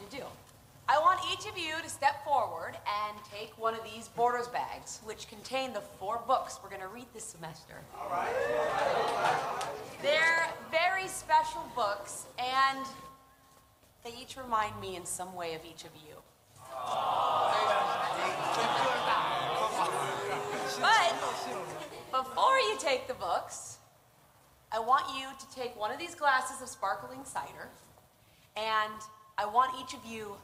you to do. I want each of you to step forward and take one of these Borders bags, which contain the four books we're going to read this semester. All right. They're very special books, and they each remind me in some way of each of you. But before you take the books, I want you to take one of these glasses of sparkling cider, and I want each of you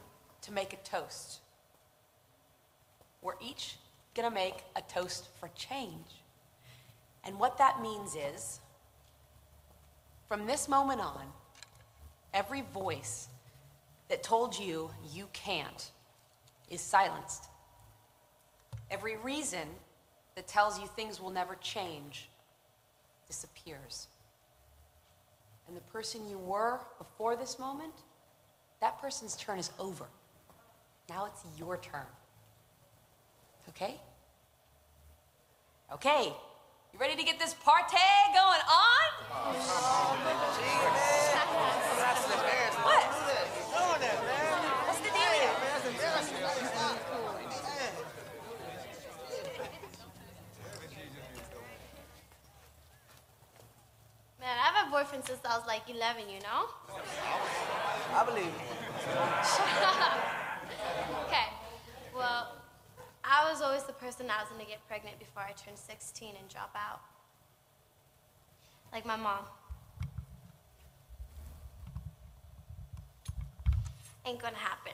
to make a toast. We're each gonna make a toast for change. And what that means is, from this moment on, every voice that told you you can't is silenced. Every reason that tells you things will never change disappears. And the person you were before this moment, that person's turn is over. Now it's your turn. Okay? Okay. You ready to get this party going on? What? What's the deal? Man, I have a boyfriend since I was like 11, you know? I believe you. Okay, well, I was always the person that was gonna get pregnant before I turned 16 and drop out. Like my mom. Ain't gonna happen.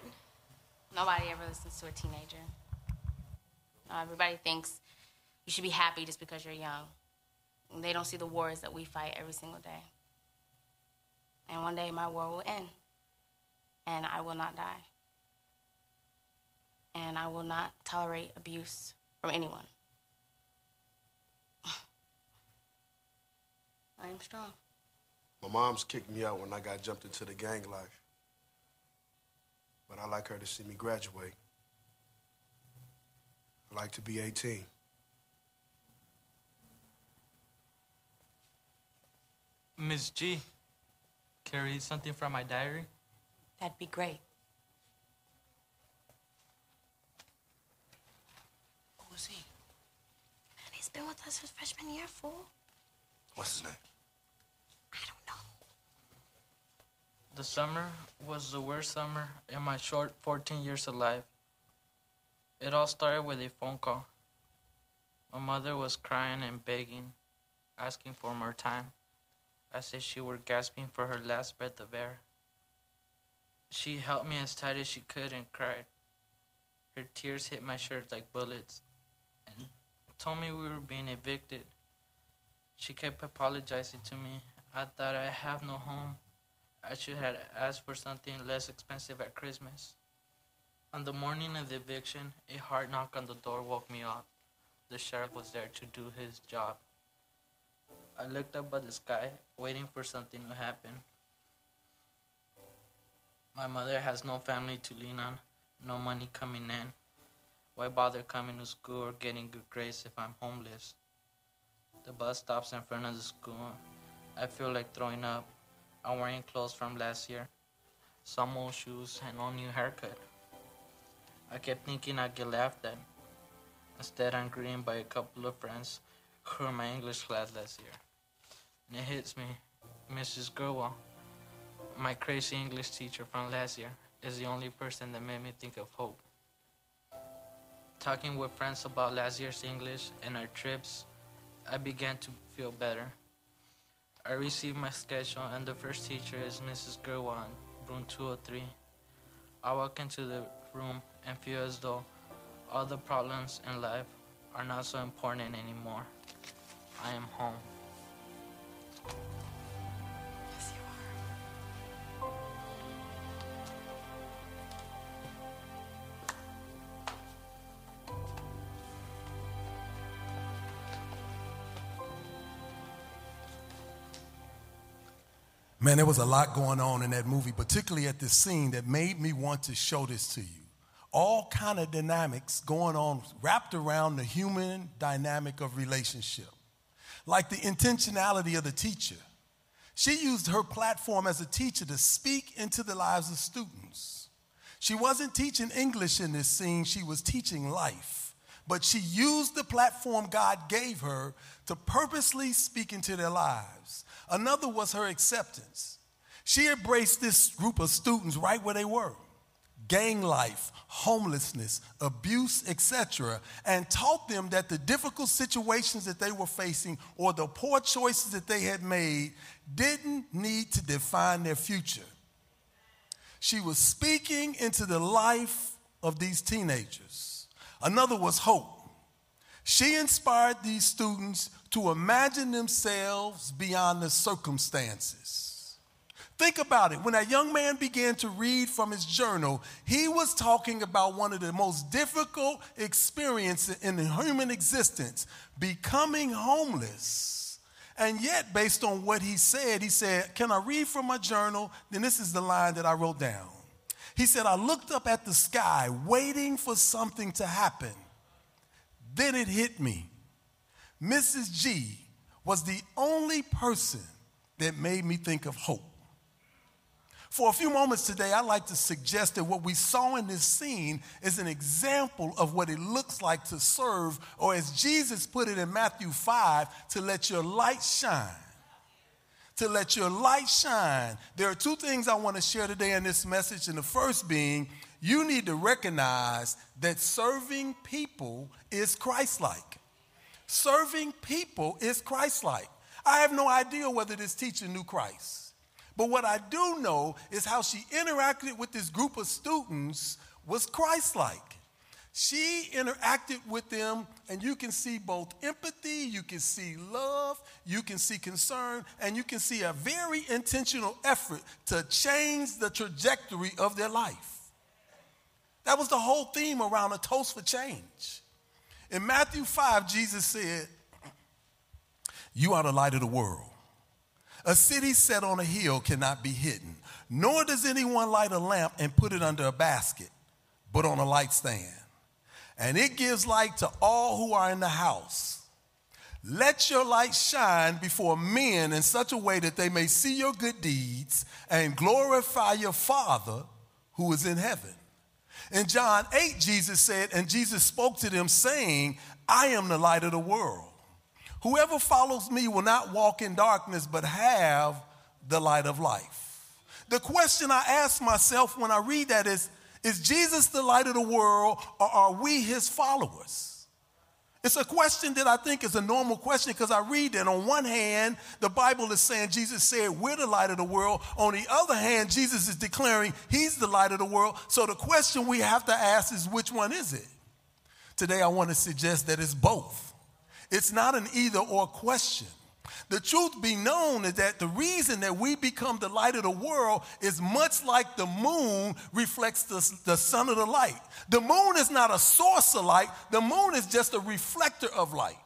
Nobody ever listens to a teenager. No, everybody thinks you should be happy just because you're young. And they don't see the wars that we fight every single day. And one day my war will end. And I will not die. And I will not tolerate abuse from anyone. I am strong. My mom's kicked me out when I got jumped into the gang life. But I like her to see me graduate. I like to be 18. Miss G, can I read something from my diary? That'd be great. Who is he? Man, he's been with us since freshman year, fool. What's his name? I don't know. The summer was the worst summer in my short 14 years of life. It all started with a phone call. My mother was crying and begging, asking for more time, as if she were gasping for her last breath of air. She held me as tight as she could and cried. Her tears hit my shirt like bullets and told me we were being evicted. She kept apologizing to me. I thought I have no home. I should have asked for something less expensive at Christmas. On the morning of the eviction, a hard knock on the door woke me up. The sheriff was there to do his job. I looked up at the sky, waiting for something to happen. My mother has no family to lean on, no money coming in. Why bother coming to school or getting good grades if I'm homeless? The bus stops in front of the school. I feel like throwing up. I'm wearing clothes from last year, some old shoes, and no new haircut. I kept thinking I'd get laughed at. Instead, I'm greeted by a couple of friends who were my English class last year. And it hits me, Mrs. Gruwell, my crazy English teacher from last year, is the only person that made me think of hope. Talking with friends about last year's English and our trips, I began to feel better. I received my schedule, and the first teacher is Mrs. Gruwell, room 203. I walk into the room and feel as though all the problems in life are not so important anymore. I am home. Man, there was a lot going on in that movie, particularly at this scene that made me want to show this to you. All kind of dynamics going on wrapped around the human dynamic of relationship. Like the intentionality of the teacher. She used her platform as a teacher to speak into the lives of students. She wasn't teaching English in this scene, she was teaching life. But she used the platform God gave her to purposely speak into their lives. Another was her acceptance. She embraced this group of students right where they were gang life, homelessness, abuse, etc., and taught them that the difficult situations that they were facing or the poor choices that they had made didn't need to define their future. She was speaking into the life of these teenagers. Another was hope. She inspired these students to imagine themselves beyond the circumstances. Think about it. When that young man began to read from his journal, he was talking about one of the most difficult experiences in human existence becoming homeless. And yet, based on what he said, he said, Can I read from my journal? Then this is the line that I wrote down. He said, I looked up at the sky, waiting for something to happen. Then it hit me. Mrs. G was the only person that made me think of hope. For a few moments today, I'd like to suggest that what we saw in this scene is an example of what it looks like to serve, or as Jesus put it in Matthew 5, to let your light shine. To let your light shine. There are two things I want to share today in this message, and the first being, you need to recognize that serving people is Christ like. Serving people is Christ like. I have no idea whether this teacher knew Christ. But what I do know is how she interacted with this group of students was Christ like. She interacted with them, and you can see both empathy, you can see love, you can see concern, and you can see a very intentional effort to change the trajectory of their life. That was the whole theme around a toast for change. In Matthew 5, Jesus said, You are the light of the world. A city set on a hill cannot be hidden, nor does anyone light a lamp and put it under a basket, but on a light stand. And it gives light to all who are in the house. Let your light shine before men in such a way that they may see your good deeds and glorify your Father who is in heaven. In John 8, Jesus said, and Jesus spoke to them, saying, I am the light of the world. Whoever follows me will not walk in darkness, but have the light of life. The question I ask myself when I read that is Is Jesus the light of the world, or are we his followers? It's a question that I think is a normal question because I read that on one hand, the Bible is saying Jesus said, We're the light of the world. On the other hand, Jesus is declaring He's the light of the world. So the question we have to ask is, Which one is it? Today, I want to suggest that it's both. It's not an either or question. The truth be known is that the reason that we become the light of the world is much like the moon reflects the, the sun of the light. The moon is not a source of light, the moon is just a reflector of light.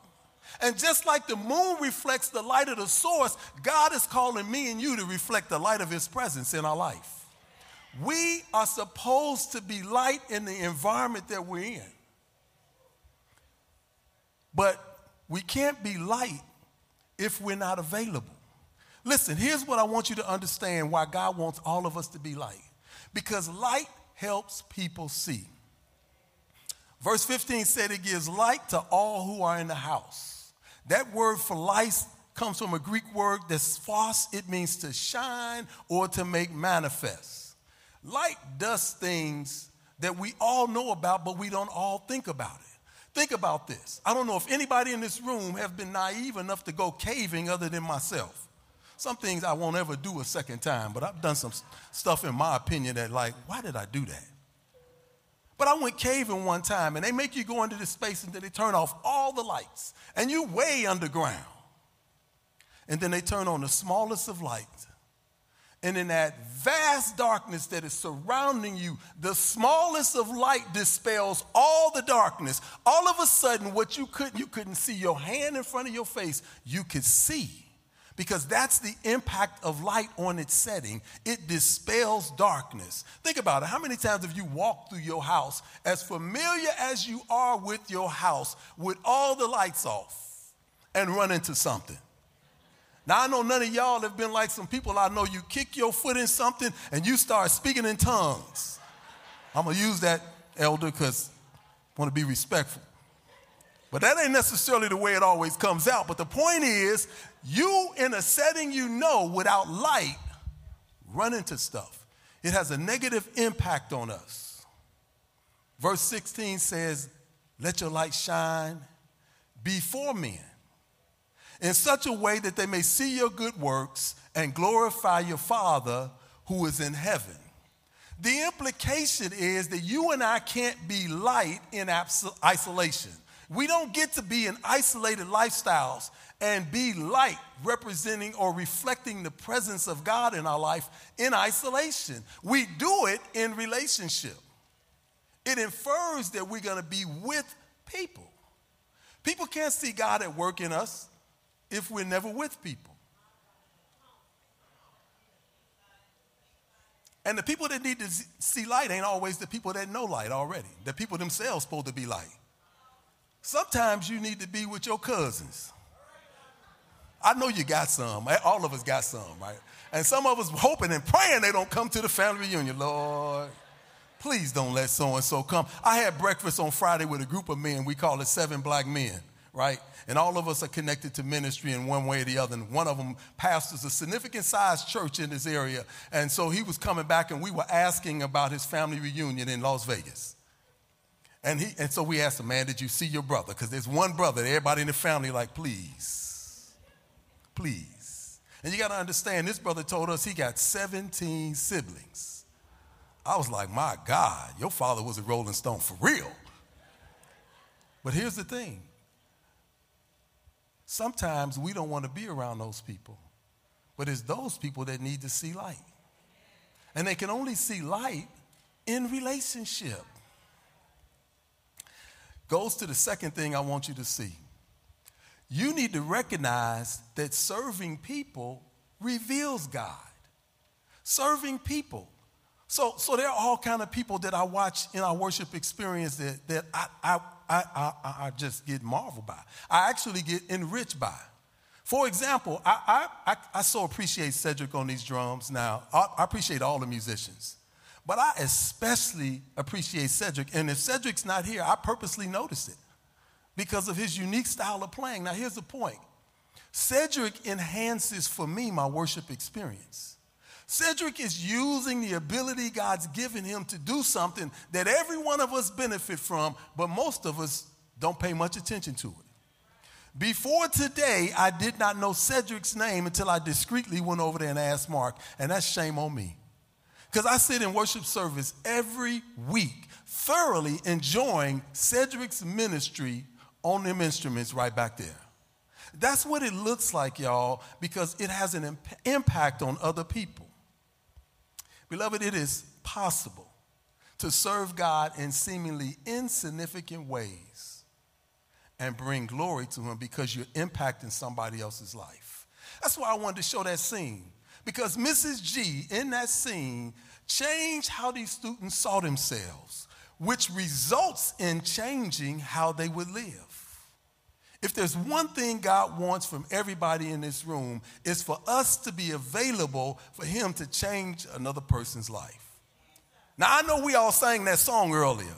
And just like the moon reflects the light of the source, God is calling me and you to reflect the light of His presence in our life. We are supposed to be light in the environment that we're in. But we can't be light if we're not available. Listen, here's what I want you to understand why God wants all of us to be light. Because light helps people see. Verse 15 said it gives light to all who are in the house. That word for light comes from a Greek word that's phos, it means to shine or to make manifest. Light does things that we all know about, but we don't all think about it. Think about this. I don't know if anybody in this room have been naive enough to go caving other than myself. Some things I won't ever do a second time, but I've done some stuff in my opinion that like, why did I do that? But I went caving one time and they make you go into this space and then they turn off all the lights and you way underground. And then they turn on the smallest of lights and in that vast darkness that is surrounding you, the smallest of light dispels all the darkness. All of a sudden, what you couldn't, you couldn't see your hand in front of your face, you could see. Because that's the impact of light on its setting. It dispels darkness. Think about it. How many times have you walked through your house, as familiar as you are with your house, with all the lights off, and run into something? Now, I know none of y'all have been like some people I know you kick your foot in something and you start speaking in tongues. I'm going to use that, elder, because I want to be respectful. But that ain't necessarily the way it always comes out. But the point is, you in a setting you know without light run into stuff. It has a negative impact on us. Verse 16 says, Let your light shine before men in such a way that they may see your good works and glorify your Father who is in heaven. The implication is that you and I can't be light in isolation. We don't get to be in isolated lifestyles and be light, representing or reflecting the presence of God in our life in isolation. We do it in relationship. It infers that we're going to be with people. People can't see God at work in us if we're never with people. And the people that need to see light ain't always the people that know light already. The people themselves supposed to be light. Sometimes you need to be with your cousins. I know you got some. Eh, all of us got some, right? And some of us hoping and praying they don't come to the family reunion. Lord, please don't let so and so come. I had breakfast on Friday with a group of men. We call it Seven Black Men, right? And all of us are connected to ministry in one way or the other. And one of them pastors a significant sized church in this area. And so he was coming back, and we were asking about his family reunion in Las Vegas. And, he, and so we asked him, man, did you see your brother? Because there's one brother, that everybody in the family, like, please, please. And you got to understand, this brother told us he got 17 siblings. I was like, my God, your father was a Rolling Stone for real. But here's the thing sometimes we don't want to be around those people, but it's those people that need to see light. And they can only see light in relationship. Goes to the second thing I want you to see. You need to recognize that serving people reveals God. Serving people. So, so there are all kind of people that I watch in our worship experience that, that I, I, I, I, I just get marveled by. I actually get enriched by. For example, I, I, I, so appreciate Cedric on these drums now. I, I appreciate all the musicians. But I especially appreciate Cedric. And if Cedric's not here, I purposely notice it because of his unique style of playing. Now, here's the point Cedric enhances for me my worship experience. Cedric is using the ability God's given him to do something that every one of us benefit from, but most of us don't pay much attention to it. Before today, I did not know Cedric's name until I discreetly went over there and asked Mark, and that's shame on me. Because I sit in worship service every week, thoroughly enjoying Cedric's ministry on them instruments right back there. That's what it looks like, y'all, because it has an imp- impact on other people. Beloved, it is possible to serve God in seemingly insignificant ways and bring glory to Him because you're impacting somebody else's life. That's why I wanted to show that scene. Because Mrs. G, in that scene, changed how these students saw themselves, which results in changing how they would live. If there's one thing God wants from everybody in this room, it's for us to be available for Him to change another person's life. Now, I know we all sang that song earlier.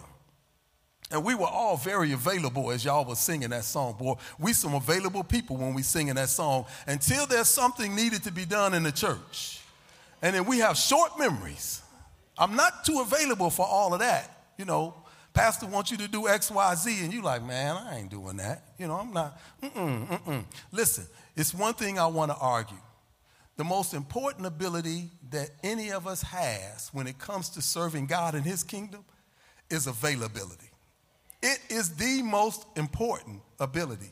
And we were all very available as y'all were singing that song. Boy, we some available people when we singing that song until there's something needed to be done in the church. And then we have short memories. I'm not too available for all of that. You know, Pastor wants you to do X, Y, Z, and you're like, man, I ain't doing that. You know, I'm not. Mm-mm, mm-mm. Listen, it's one thing I want to argue. The most important ability that any of us has when it comes to serving God in His kingdom is availability. It is the most important ability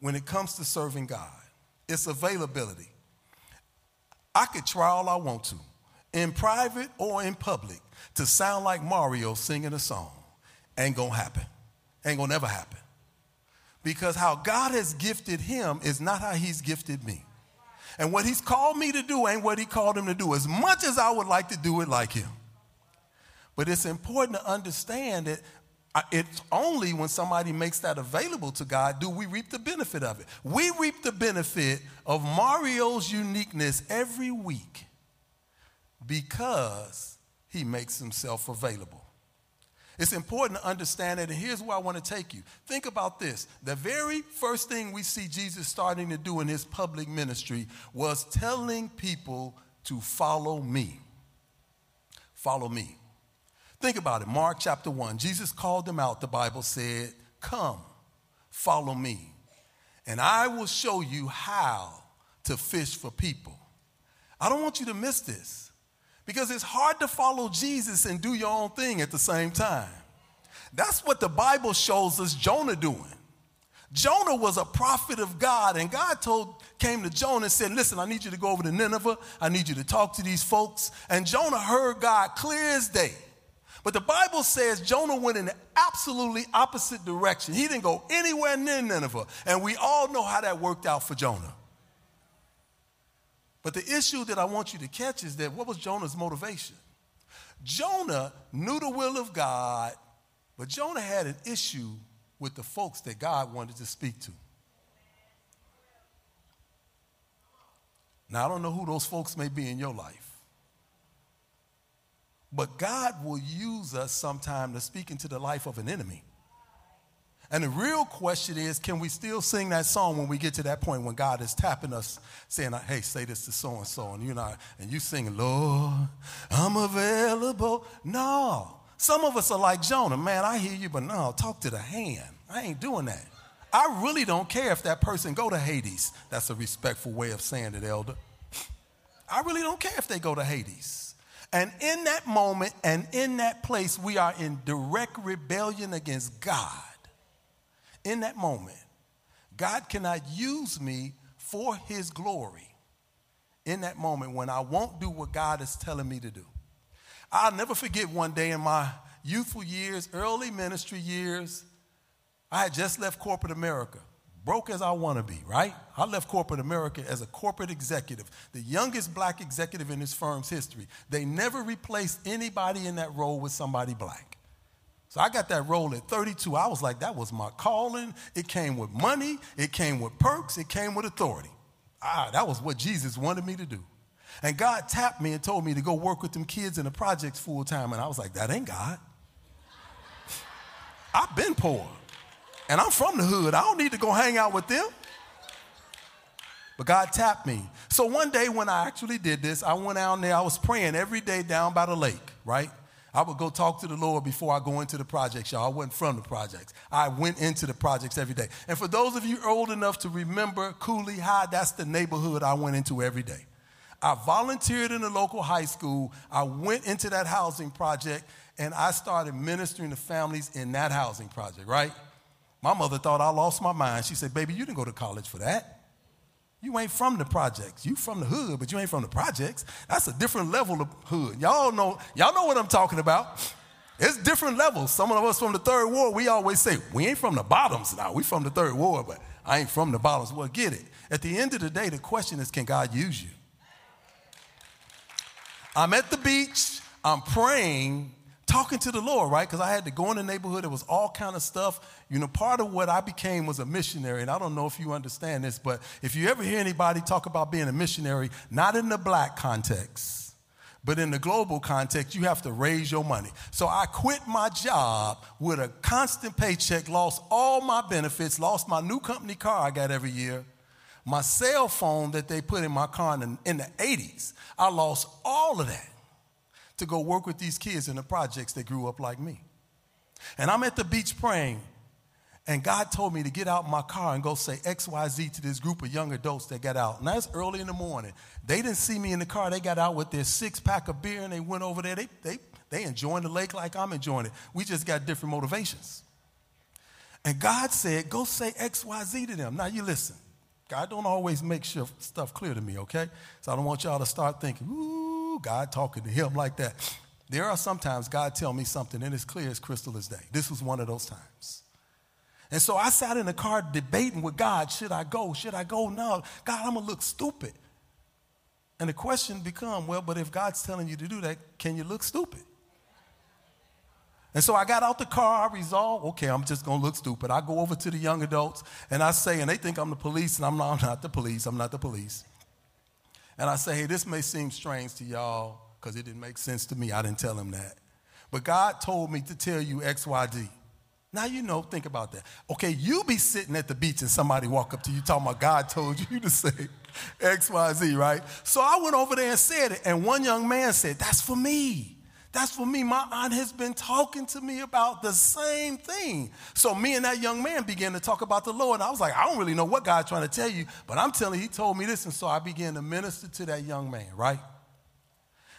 when it comes to serving God. It's availability. I could try all I want to, in private or in public, to sound like Mario singing a song ain't gonna happen. Ain't gonna never happen. Because how God has gifted him is not how he's gifted me. And what he's called me to do ain't what he called him to do, as much as I would like to do it like him. But it's important to understand that it's only when somebody makes that available to God do we reap the benefit of it. We reap the benefit of Mario's uniqueness every week because he makes himself available. It's important to understand it, and here's where I want to take you. Think about this. The very first thing we see Jesus starting to do in his public ministry was telling people to follow me. Follow me. Think about it. Mark chapter 1. Jesus called them out, the Bible said, Come, follow me, and I will show you how to fish for people. I don't want you to miss this because it's hard to follow Jesus and do your own thing at the same time. That's what the Bible shows us Jonah doing. Jonah was a prophet of God, and God told, came to Jonah and said, Listen, I need you to go over to Nineveh. I need you to talk to these folks. And Jonah heard God clear as day. But the Bible says Jonah went in the absolutely opposite direction. He didn't go anywhere near Nineveh. And we all know how that worked out for Jonah. But the issue that I want you to catch is that what was Jonah's motivation? Jonah knew the will of God, but Jonah had an issue with the folks that God wanted to speak to. Now, I don't know who those folks may be in your life. But God will use us sometime to speak into the life of an enemy. And the real question is can we still sing that song when we get to that point when God is tapping us, saying, uh, hey, say this to so and so, and you know, and you sing, Lord, I'm available. No. Some of us are like Jonah, man, I hear you, but no, talk to the hand. I ain't doing that. I really don't care if that person go to Hades. That's a respectful way of saying it, elder. I really don't care if they go to Hades. And in that moment and in that place, we are in direct rebellion against God. In that moment, God cannot use me for his glory. In that moment when I won't do what God is telling me to do. I'll never forget one day in my youthful years, early ministry years, I had just left corporate America broke as I want to be, right? I left corporate America as a corporate executive, the youngest black executive in this firm's history. They never replaced anybody in that role with somebody black. So I got that role at 32. I was like, that was my calling. It came with money, it came with perks, it came with authority. Ah, that was what Jesus wanted me to do. And God tapped me and told me to go work with them kids in the projects full time. And I was like, that ain't God. I've been poor. And I'm from the hood. I don't need to go hang out with them. But God tapped me. So one day when I actually did this, I went out there. I was praying every day down by the lake, right? I would go talk to the Lord before I go into the projects, y'all. I wasn't from the projects. I went into the projects every day. And for those of you old enough to remember Cooley High, that's the neighborhood I went into every day. I volunteered in a local high school. I went into that housing project and I started ministering to families in that housing project, right? My mother thought I lost my mind. She said, Baby, you didn't go to college for that. You ain't from the projects. You from the hood, but you ain't from the projects. That's a different level of hood. Y'all know, y'all know what I'm talking about. It's different levels. Some of us from the third ward, we always say, we ain't from the bottoms now. We from the third ward, but I ain't from the bottoms. Well, get it. At the end of the day, the question is, can God use you? I'm at the beach, I'm praying, talking to the Lord, right? Because I had to go in the neighborhood. It was all kind of stuff. You know, part of what I became was a missionary, and I don't know if you understand this, but if you ever hear anybody talk about being a missionary, not in the black context, but in the global context, you have to raise your money. So I quit my job with a constant paycheck, lost all my benefits, lost my new company car I got every year, my cell phone that they put in my car in the, in the 80s. I lost all of that to go work with these kids in the projects that grew up like me. And I'm at the beach praying, and God told me to get out my car and go say XYZ to this group of young adults that got out. And that's early in the morning. They didn't see me in the car. They got out with their six pack of beer and they went over there. They, they, they enjoying the lake like I'm enjoying it. We just got different motivations. And God said, go say XYZ to them. Now you listen. God don't always make sure stuff clear to me, okay? So I don't want y'all to start thinking, ooh, God talking to him like that. There are sometimes God tell me something and it's clear as crystal as day. This was one of those times. And so I sat in the car debating with God, should I go? Should I go? No. God, I'm gonna look stupid. And the question become, well, but if God's telling you to do that, can you look stupid? And so I got out the car, I resolved, okay, I'm just gonna look stupid. I go over to the young adults and I say, and they think I'm the police, and I'm not, I'm not the police, I'm not the police. And I say, hey, this may seem strange to y'all because it didn't make sense to me. I didn't tell him that. but God told me to tell you XYZ. Now you know, think about that. Okay, you be sitting at the beach and somebody walk up to you talking about God told you to say XYZ, right? So I went over there and said it, and one young man said, That's for me. That's for me. My aunt has been talking to me about the same thing. So me and that young man began to talk about the Lord. I was like, I don't really know what God's trying to tell you, but I'm telling you, he told me this. And so I began to minister to that young man, right?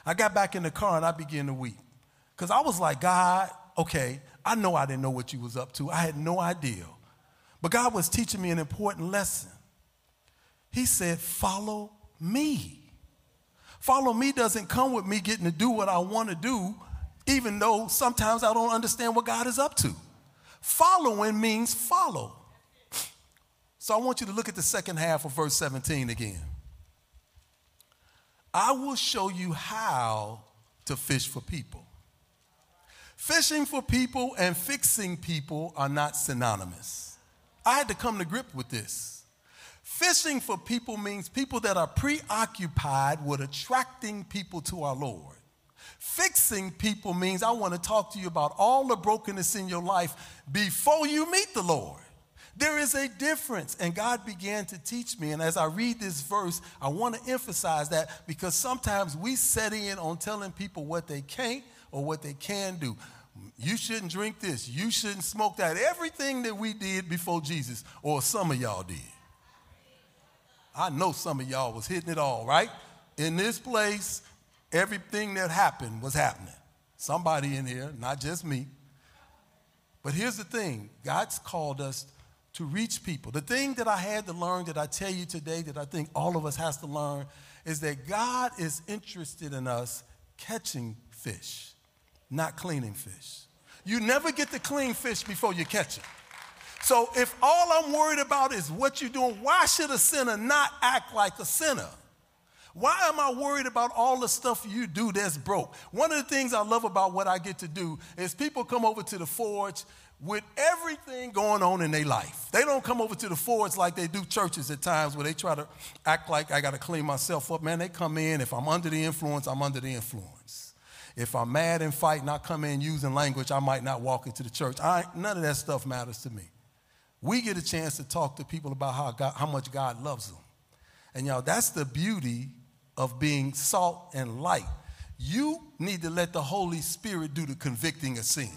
I got back in the car and I began to weep. Because I was like, God, okay, I know I didn't know what you was up to. I had no idea. But God was teaching me an important lesson. He said, follow me. Follow me doesn't come with me getting to do what I want to do, even though sometimes I don't understand what God is up to. Following means follow. So I want you to look at the second half of verse 17 again. I will show you how to fish for people. Fishing for people and fixing people are not synonymous. I had to come to grip with this. Fishing for people means people that are preoccupied with attracting people to our Lord. Fixing people means I want to talk to you about all the brokenness in your life before you meet the Lord. There is a difference. And God began to teach me. And as I read this verse, I want to emphasize that because sometimes we set in on telling people what they can't or what they can do. You shouldn't drink this. You shouldn't smoke that. Everything that we did before Jesus, or some of y'all did. I know some of y'all was hitting it all, right? In this place, everything that happened was happening. Somebody in here, not just me. But here's the thing God's called us to reach people. The thing that I had to learn that I tell you today that I think all of us has to learn is that God is interested in us catching fish, not cleaning fish. You never get to clean fish before you catch it. So if all I'm worried about is what you're doing, why should a sinner not act like a sinner? Why am I worried about all the stuff you do that's broke? One of the things I love about what I get to do is people come over to the forge with everything going on in their life. They don't come over to the forge like they do churches at times where they try to act like I got to clean myself up. Man, they come in. If I'm under the influence, I'm under the influence. If I'm mad and fighting, I come in using language, I might not walk into the church. I, none of that stuff matters to me we get a chance to talk to people about how, God, how much God loves them. And y'all, that's the beauty of being salt and light. You need to let the Holy Spirit do the convicting of sin.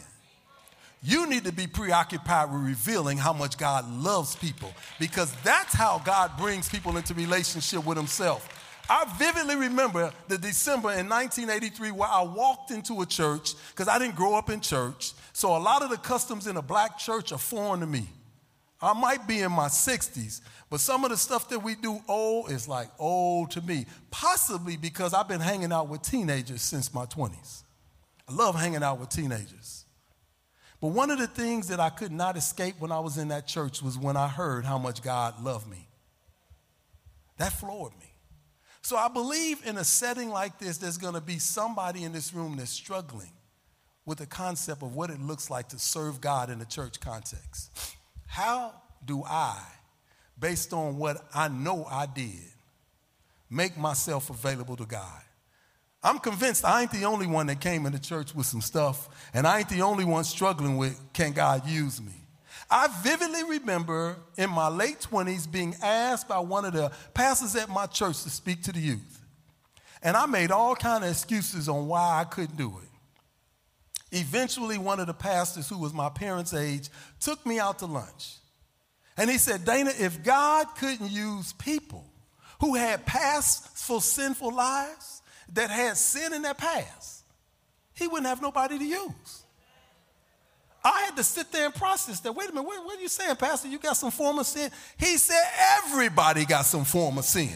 You need to be preoccupied with revealing how much God loves people because that's how God brings people into relationship with Himself. I vividly remember the December in 1983 where I walked into a church because I didn't grow up in church. So a lot of the customs in a black church are foreign to me. I might be in my 60s, but some of the stuff that we do old is like old to me. Possibly because I've been hanging out with teenagers since my 20s. I love hanging out with teenagers. But one of the things that I could not escape when I was in that church was when I heard how much God loved me. That floored me. So I believe in a setting like this, there's going to be somebody in this room that's struggling with the concept of what it looks like to serve God in a church context. How do I, based on what I know I did, make myself available to God? I'm convinced I ain't the only one that came into church with some stuff, and I ain't the only one struggling with can God use me? I vividly remember in my late 20s being asked by one of the pastors at my church to speak to the youth. And I made all kind of excuses on why I couldn't do it. Eventually, one of the pastors, who was my parents' age, took me out to lunch. And he said, Dana, if God couldn't use people who had pastful, sinful lives, that had sin in their past, he wouldn't have nobody to use. I had to sit there and process that. Wait a minute, what, what are you saying, Pastor? You got some form of sin? He said, everybody got some form of sin.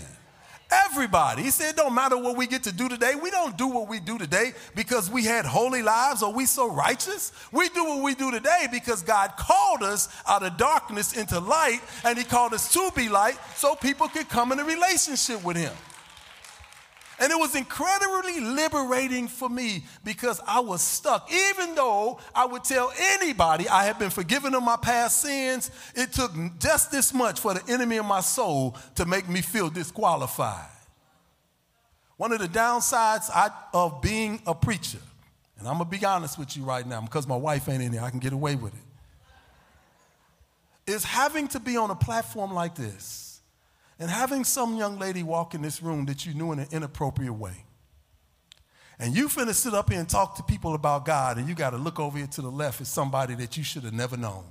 Everybody. He said, it don't matter what we get to do today. We don't do what we do today because we had holy lives or we so righteous. We do what we do today because God called us out of darkness into light and he called us to be light so people could come in a relationship with him. And it was incredibly liberating for me because I was stuck. Even though I would tell anybody I had been forgiven of my past sins, it took just this much for the enemy of my soul to make me feel disqualified. One of the downsides of being a preacher, and And I'm going to be honest with you right now because my wife ain't in here. I can get away with it. Is having to be on a platform like this and having some young lady walk in this room that you knew in an inappropriate way. And you finna sit up here and talk to people about God, and you got to look over here to the left at somebody that you should have never known.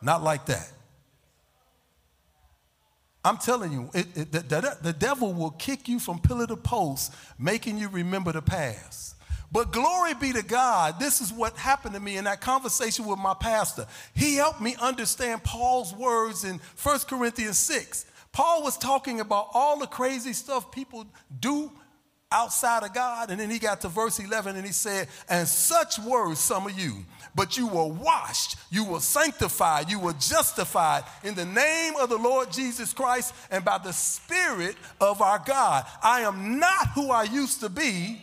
Not like that. I'm telling you, it, it, the, the, the devil will kick you from pillar to post, making you remember the past. But glory be to God, this is what happened to me in that conversation with my pastor. He helped me understand Paul's words in 1 Corinthians 6. Paul was talking about all the crazy stuff people do outside of God. And then he got to verse 11 and he said, And such were some of you, but you were washed, you were sanctified, you were justified in the name of the Lord Jesus Christ and by the Spirit of our God. I am not who I used to be.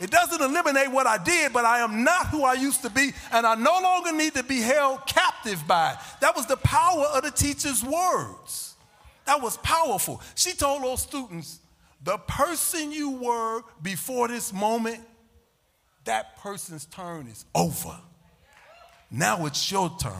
It doesn't eliminate what I did, but I am not who I used to be, and I no longer need to be held captive by it. That was the power of the teacher's words. That was powerful. She told those students, the person you were before this moment, that person's turn is over. Now it's your turn.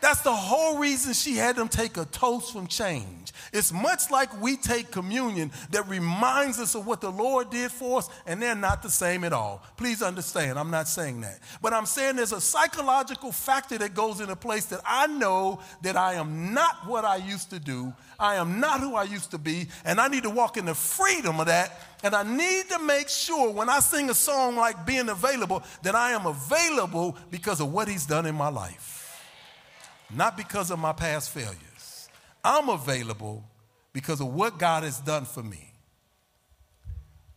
That's the whole reason she had them take a toast from change. It's much like we take communion that reminds us of what the Lord did for us, and they're not the same at all. Please understand, I'm not saying that. But I'm saying there's a psychological factor that goes into place that I know that I am not what I used to do, I am not who I used to be, and I need to walk in the freedom of that. And I need to make sure when I sing a song like Being Available that I am available because of what He's done in my life not because of my past failures. I'm available because of what God has done for me.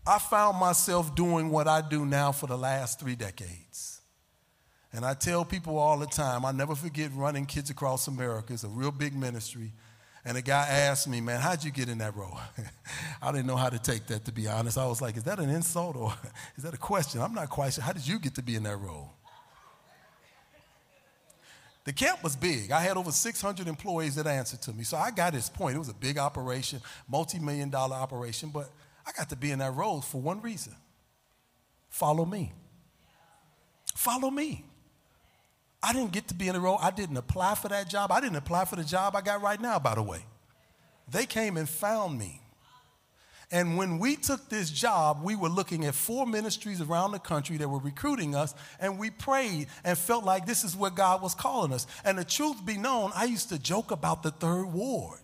I found myself doing what I do now for the last three decades. And I tell people all the time, I never forget running Kids Across America. It's a real big ministry. And a guy asked me, man, how'd you get in that role? I didn't know how to take that, to be honest. I was like, is that an insult or is that a question? I'm not quite sure. How did you get to be in that role? The camp was big. I had over 600 employees that answered to me. So I got his point. It was a big operation, multi million dollar operation, but I got to be in that role for one reason follow me. Follow me. I didn't get to be in the role. I didn't apply for that job. I didn't apply for the job I got right now, by the way. They came and found me. And when we took this job, we were looking at four ministries around the country that were recruiting us, and we prayed and felt like this is where God was calling us. And the truth be known, I used to joke about the third ward.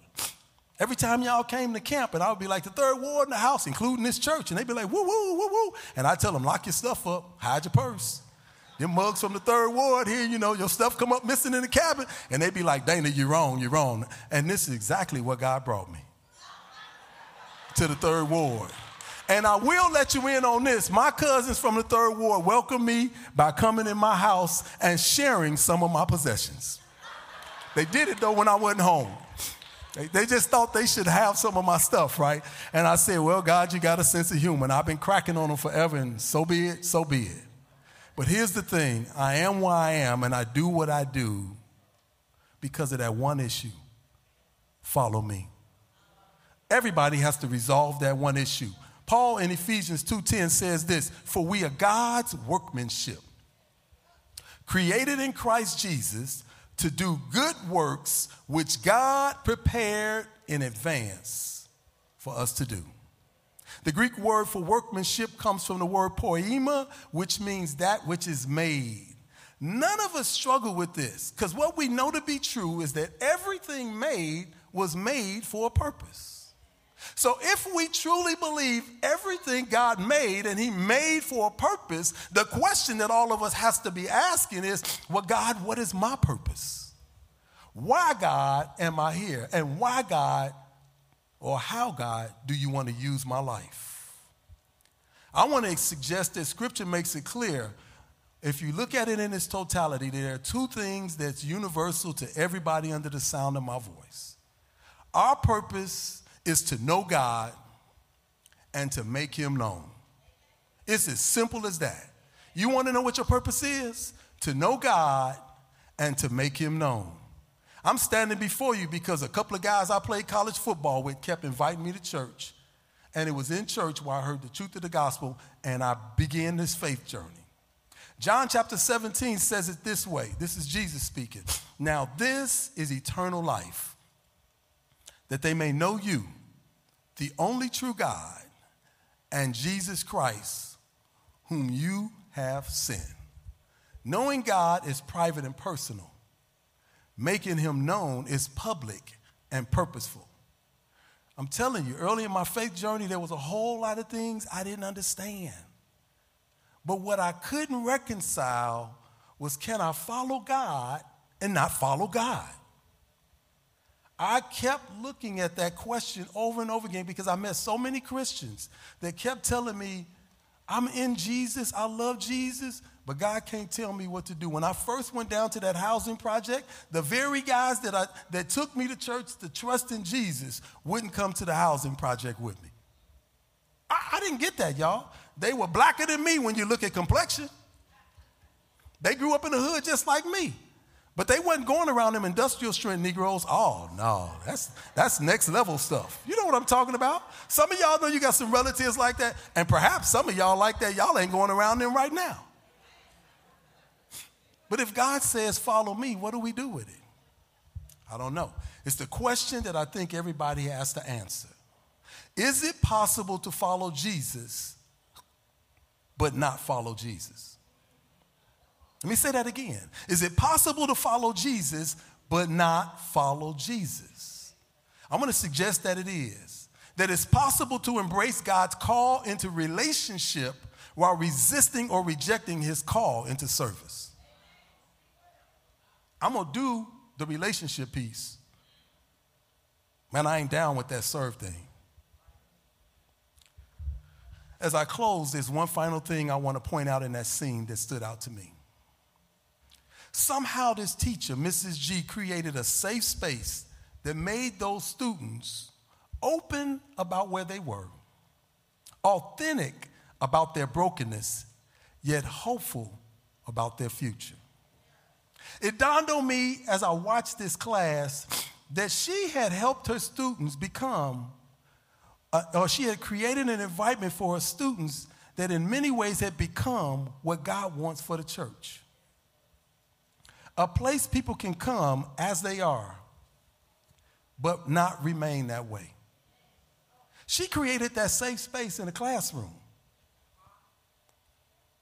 Every time y'all came to camp, and I would be like, the third ward in the house, including this church. And they'd be like, woo, woo, woo, woo. And I tell them, lock your stuff up, hide your purse. Them mugs from the third ward here, you know, your stuff come up missing in the cabin. And they'd be like, Dana, you're wrong, you're wrong. And this is exactly what God brought me to the third ward. And I will let you in on this. My cousins from the third ward welcomed me by coming in my house and sharing some of my possessions. They did it though when I wasn't home. They, they just thought they should have some of my stuff, right? And I said, Well, God, you got a sense of humor. And I've been cracking on them forever, and so be it, so be it. But here's the thing I am where I am, and I do what I do because of that one issue follow me. Everybody has to resolve that one issue. Paul in Ephesians 2:10 says this, "For we are God's workmanship, created in Christ Jesus to do good works which God prepared in advance for us to do." The Greek word for workmanship comes from the word poiema, which means that which is made. None of us struggle with this because what we know to be true is that everything made was made for a purpose. So, if we truly believe everything God made and He made for a purpose, the question that all of us has to be asking is, well, God, what is my purpose? Why, God, am I here? And why, God, or how, God, do you want to use my life? I want to suggest that Scripture makes it clear. If you look at it in its totality, there are two things that's universal to everybody under the sound of my voice. Our purpose is to know God and to make him known. It's as simple as that. You want to know what your purpose is? To know God and to make him known. I'm standing before you because a couple of guys I played college football with kept inviting me to church. And it was in church where I heard the truth of the gospel and I began this faith journey. John chapter 17 says it this way. This is Jesus speaking. Now, this is eternal life, that they may know you, the only true God, and Jesus Christ, whom you have sent. Knowing God is private and personal, making him known is public and purposeful. I'm telling you, early in my faith journey, there was a whole lot of things I didn't understand. But what I couldn't reconcile was can I follow God and not follow God? I kept looking at that question over and over again because I met so many Christians that kept telling me, I'm in Jesus, I love Jesus, but God can't tell me what to do. When I first went down to that housing project, the very guys that, I, that took me to church to trust in Jesus wouldn't come to the housing project with me. I, I didn't get that, y'all. They were blacker than me when you look at complexion. They grew up in the hood just like me. But they wasn't going around them industrial strength Negroes. Oh, no, that's, that's next level stuff. You know what I'm talking about? Some of y'all know you got some relatives like that, and perhaps some of y'all like that. Y'all ain't going around them right now. But if God says, follow me, what do we do with it? I don't know. It's the question that I think everybody has to answer. Is it possible to follow Jesus but not follow Jesus? Let me say that again. Is it possible to follow Jesus but not follow Jesus? I'm going to suggest that it is. That it's possible to embrace God's call into relationship while resisting or rejecting his call into service. I'm going to do the relationship piece. Man, I ain't down with that serve thing. As I close, there's one final thing I want to point out in that scene that stood out to me. Somehow, this teacher, Mrs. G, created a safe space that made those students open about where they were, authentic about their brokenness, yet hopeful about their future. It dawned on me as I watched this class that she had helped her students become, uh, or she had created an environment for her students that in many ways had become what God wants for the church a place people can come as they are, but not remain that way. She created that safe space in the classroom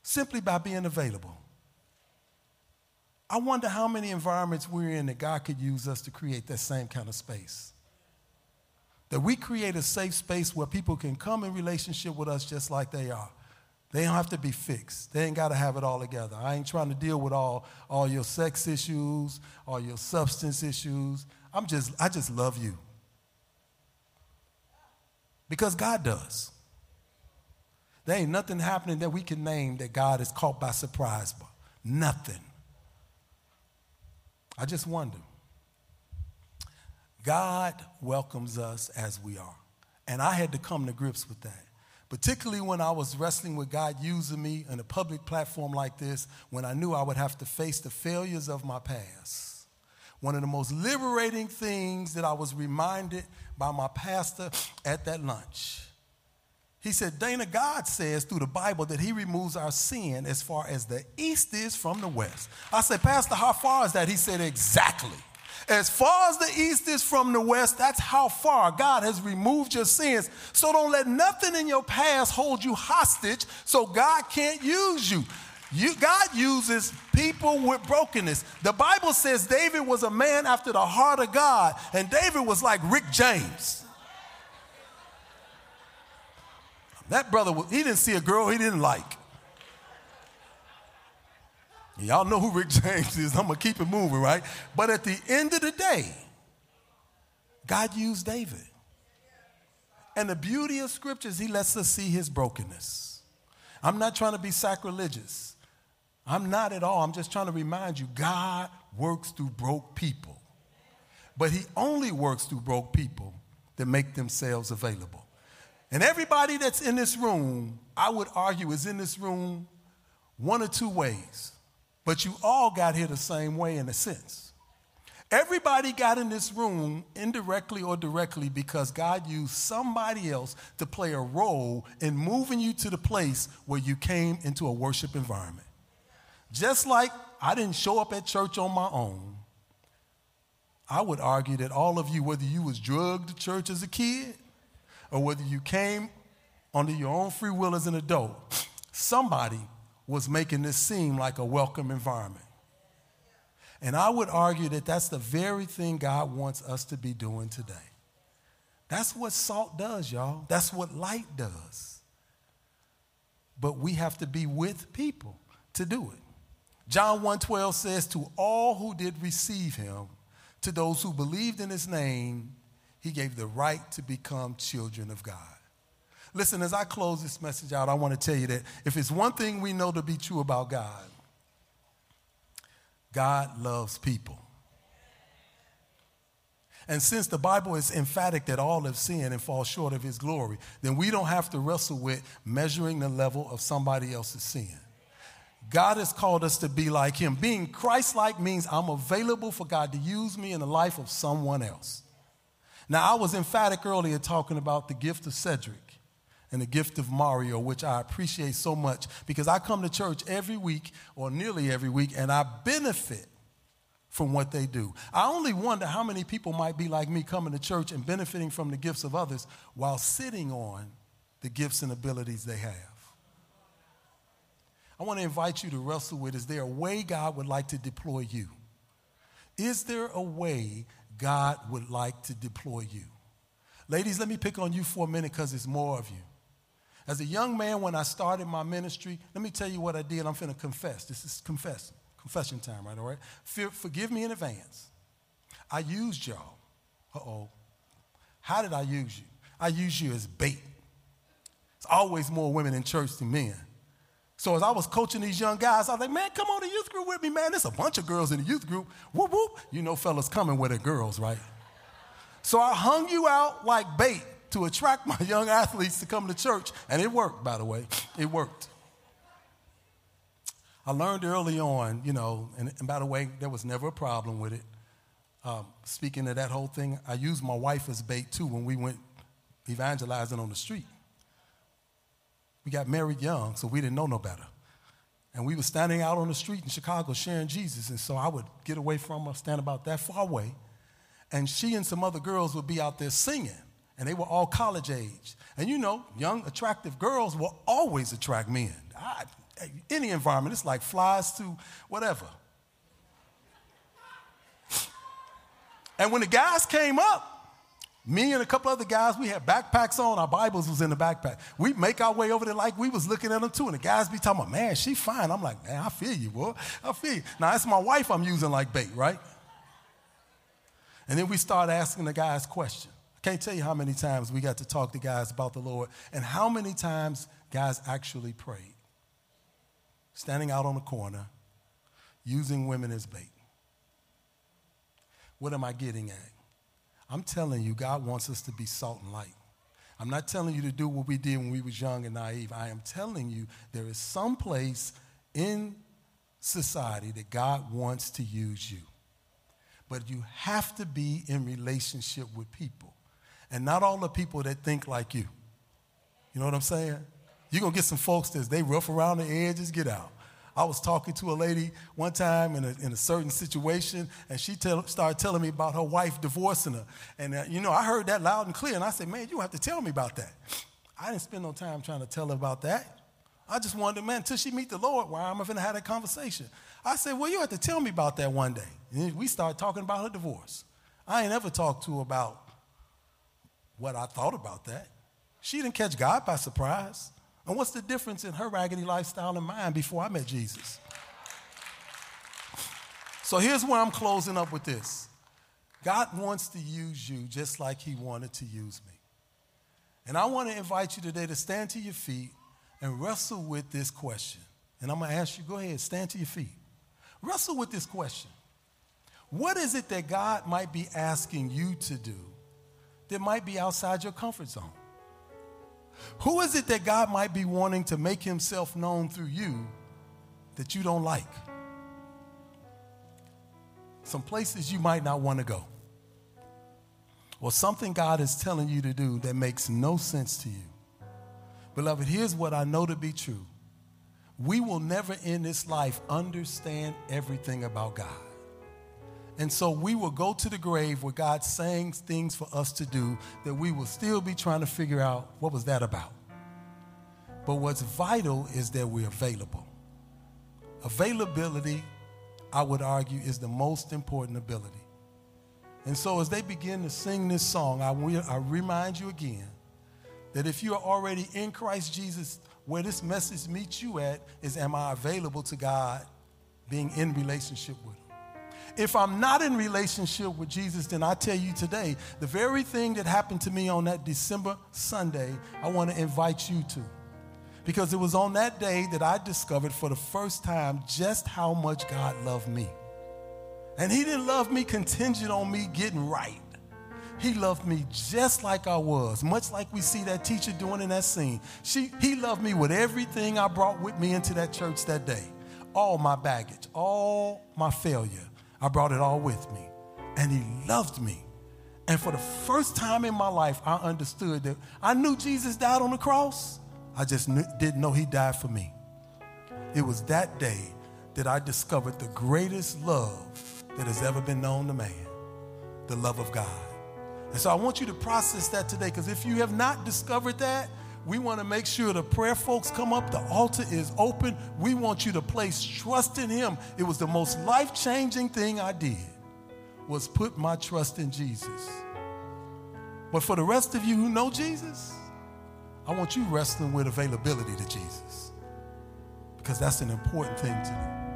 simply by being available. I wonder how many environments we're in that God could use us to create that same kind of space. That we create a safe space where people can come in relationship with us just like they are. They don't have to be fixed. They ain't got to have it all together. I ain't trying to deal with all, all your sex issues, all your substance issues. I'm just, I just love you. Because God does. There ain't nothing happening that we can name that God is caught by surprise by. Nothing. I just wonder. God welcomes us as we are. And I had to come to grips with that particularly when I was wrestling with God using me in a public platform like this, when I knew I would have to face the failures of my past. One of the most liberating things that I was reminded by my pastor at that lunch. He said, Dana, God says through the Bible that He removes our sin as far as the east is from the west. I said, Pastor, how far is that? He said, Exactly. As far as the east is from the west, that's how far God has removed your sins. So don't let nothing in your past hold you hostage so God can't use you. You, God uses people with brokenness. The Bible says David was a man after the heart of God, and David was like Rick James. That brother, he didn't see a girl he didn't like. Y'all know who Rick James is. I'm going to keep it moving, right? But at the end of the day, God used David. And the beauty of scriptures, he lets us see his brokenness. I'm not trying to be sacrilegious. I'm not at all. I'm just trying to remind you God works through broke people. But he only works through broke people that make themselves available. And everybody that's in this room, I would argue, is in this room one or two ways. But you all got here the same way in a sense. Everybody got in this room indirectly or directly because God used somebody else to play a role in moving you to the place where you came into a worship environment. Just like I didn't show up at church on my own, I would argue that all of you, whether you was drugged to church as a kid or whether you came under your own free will as an adult, somebody was making this seem like a welcome environment. And I would argue that that's the very thing God wants us to be doing today. That's what salt does, y'all. That's what light does. But we have to be with people to do it. John 1:12 says to all who did receive him, to those who believed in his name, he gave the right to become children of God. Listen, as I close this message out, I want to tell you that if it's one thing we know to be true about God, God loves people. And since the Bible is emphatic that all have sinned and fall short of his glory, then we don't have to wrestle with measuring the level of somebody else's sin. God has called us to be like him. Being Christ like means I'm available for God to use me in the life of someone else. Now, I was emphatic earlier talking about the gift of Cedric and the gift of Mario, which I appreciate so much because I come to church every week or nearly every week and I benefit from what they do. I only wonder how many people might be like me coming to church and benefiting from the gifts of others while sitting on the gifts and abilities they have. I want to invite you to wrestle with is there a way God would like to deploy you? Is there a way God would like to deploy you? Ladies, let me pick on you for a minute because it's more of you. As a young man, when I started my ministry, let me tell you what I did. I'm finna confess. This is confess, confession time, right? All right. forgive me in advance. I used y'all. Uh oh. How did I use you? I used you as bait. It's always more women in church than men. So as I was coaching these young guys, I was like, man, come on to youth group with me, man. There's a bunch of girls in the youth group. Whoop, whoop. You know fellas coming with their girls, right? So I hung you out like bait to attract my young athletes to come to church. And it worked, by the way. It worked. I learned early on, you know, and, and by the way, there was never a problem with it. Um, speaking of that whole thing, I used my wife as bait too when we went evangelizing on the street. We got married young, so we didn't know no better. And we were standing out on the street in Chicago sharing Jesus. And so I would get away from her, stand about that far away. And she and some other girls would be out there singing. And they were all college age. And you know, young, attractive girls will always attract men. I, any environment, it's like flies to whatever. And when the guys came up, me and a couple other guys, we had backpacks on. Our Bibles was in the backpack. We make our way over there like we was looking at them too. And the guys be talking about, man, she fine. I'm like, man, I feel you, boy. I feel you. Now, that's my wife I'm using like bait, right? And then we start asking the guys questions. Can't tell you how many times we got to talk to guys about the Lord and how many times guys actually prayed. Standing out on the corner, using women as bait. What am I getting at? I'm telling you, God wants us to be salt and light. I'm not telling you to do what we did when we was young and naive. I am telling you there is some place in society that God wants to use you. But you have to be in relationship with people. And not all the people that think like you. You know what I'm saying? You're going to get some folks that they rough around the edges, get out. I was talking to a lady one time in a, in a certain situation, and she tell, started telling me about her wife divorcing her. And, uh, you know, I heard that loud and clear, and I said, man, you have to tell me about that. I didn't spend no time trying to tell her about that. I just wanted, man, until she meet the Lord, why am I going to have that conversation? I said, well, you have to tell me about that one day. And we started talking about her divorce. I ain't ever talked to her about what I thought about that. She didn't catch God by surprise. And what's the difference in her raggedy lifestyle and mine before I met Jesus? So here's where I'm closing up with this God wants to use you just like He wanted to use me. And I want to invite you today to stand to your feet and wrestle with this question. And I'm going to ask you, go ahead, stand to your feet. Wrestle with this question. What is it that God might be asking you to do that might be outside your comfort zone? Who is it that God might be wanting to make himself known through you that you don't like? Some places you might not want to go. Or something God is telling you to do that makes no sense to you. Beloved, here's what I know to be true. we will never in this life understand everything about God. And so we will go to the grave where God's saying things for us to do that we will still be trying to figure out what was that about. But what's vital is that we're available. Availability, I would argue, is the most important ability. And so as they begin to sing this song, I, will, I remind you again that if you are already in Christ Jesus, where this message meets you at is am I available to God being in relationship with Him? If I'm not in relationship with Jesus, then I tell you today, the very thing that happened to me on that December Sunday, I want to invite you to. Because it was on that day that I discovered for the first time just how much God loved me. And He didn't love me contingent on me getting right. He loved me just like I was, much like we see that teacher doing in that scene. She, he loved me with everything I brought with me into that church that day all my baggage, all my failure. I brought it all with me. And He loved me. And for the first time in my life, I understood that I knew Jesus died on the cross. I just knew, didn't know He died for me. It was that day that I discovered the greatest love that has ever been known to man the love of God. And so I want you to process that today because if you have not discovered that, we want to make sure the prayer folks come up. The altar is open. We want you to place trust in Him. It was the most life changing thing I did was put my trust in Jesus. But for the rest of you who know Jesus, I want you wrestling with availability to Jesus because that's an important thing to do.